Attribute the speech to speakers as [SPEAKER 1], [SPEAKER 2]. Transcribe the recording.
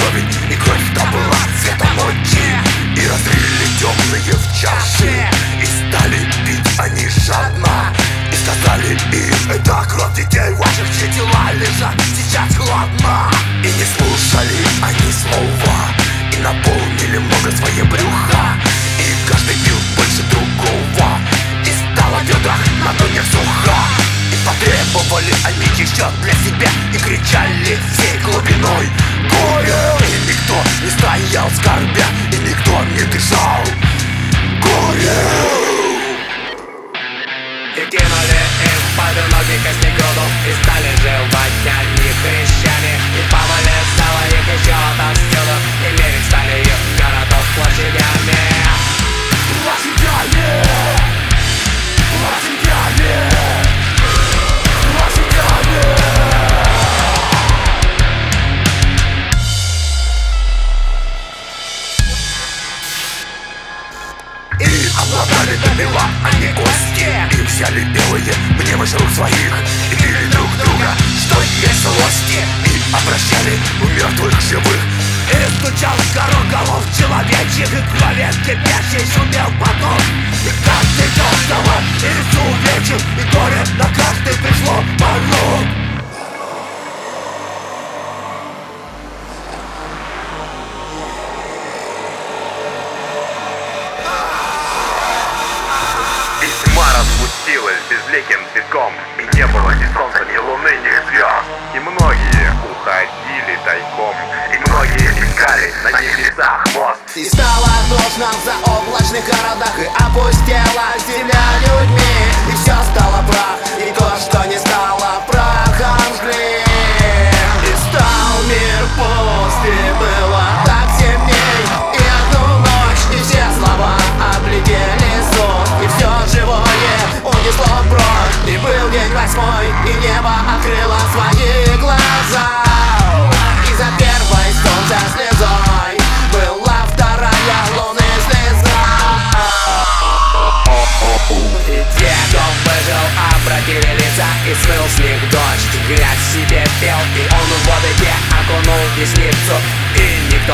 [SPEAKER 1] нами вровень И кровь там была цвета ночи И разрыли темные в чаши. И стали пить они жадно И сказали им, это кровь детей ваших Чьи тела лежат сейчас хладно И не слушали они слова потребовали они еще для себя И кричали всей глубиной. Горе! И никто не стоял скорбя И никто не дышал. Горе!
[SPEAKER 2] И кинули им под ноги кости груду И стали жевать они И
[SPEAKER 1] взяли белые мнемы рук своих. И били друг друга, что есть злости И обращали у мертвых живых. И стучал в гору голов человечьих И крови кипящей шумел поток. И каждый каждого изувечил И горе на каждый
[SPEAKER 3] распустилась безликим цветком И не было ни солнца, ни луны, ни звезд. И многие уходили тайком И многие искали на небесах мост.
[SPEAKER 4] И стало душно в заоблачных городах И опустела земля людьми
[SPEAKER 2] лица И смыл с них дождь. Грязь себе пел И он в воды те окунул десницу И никто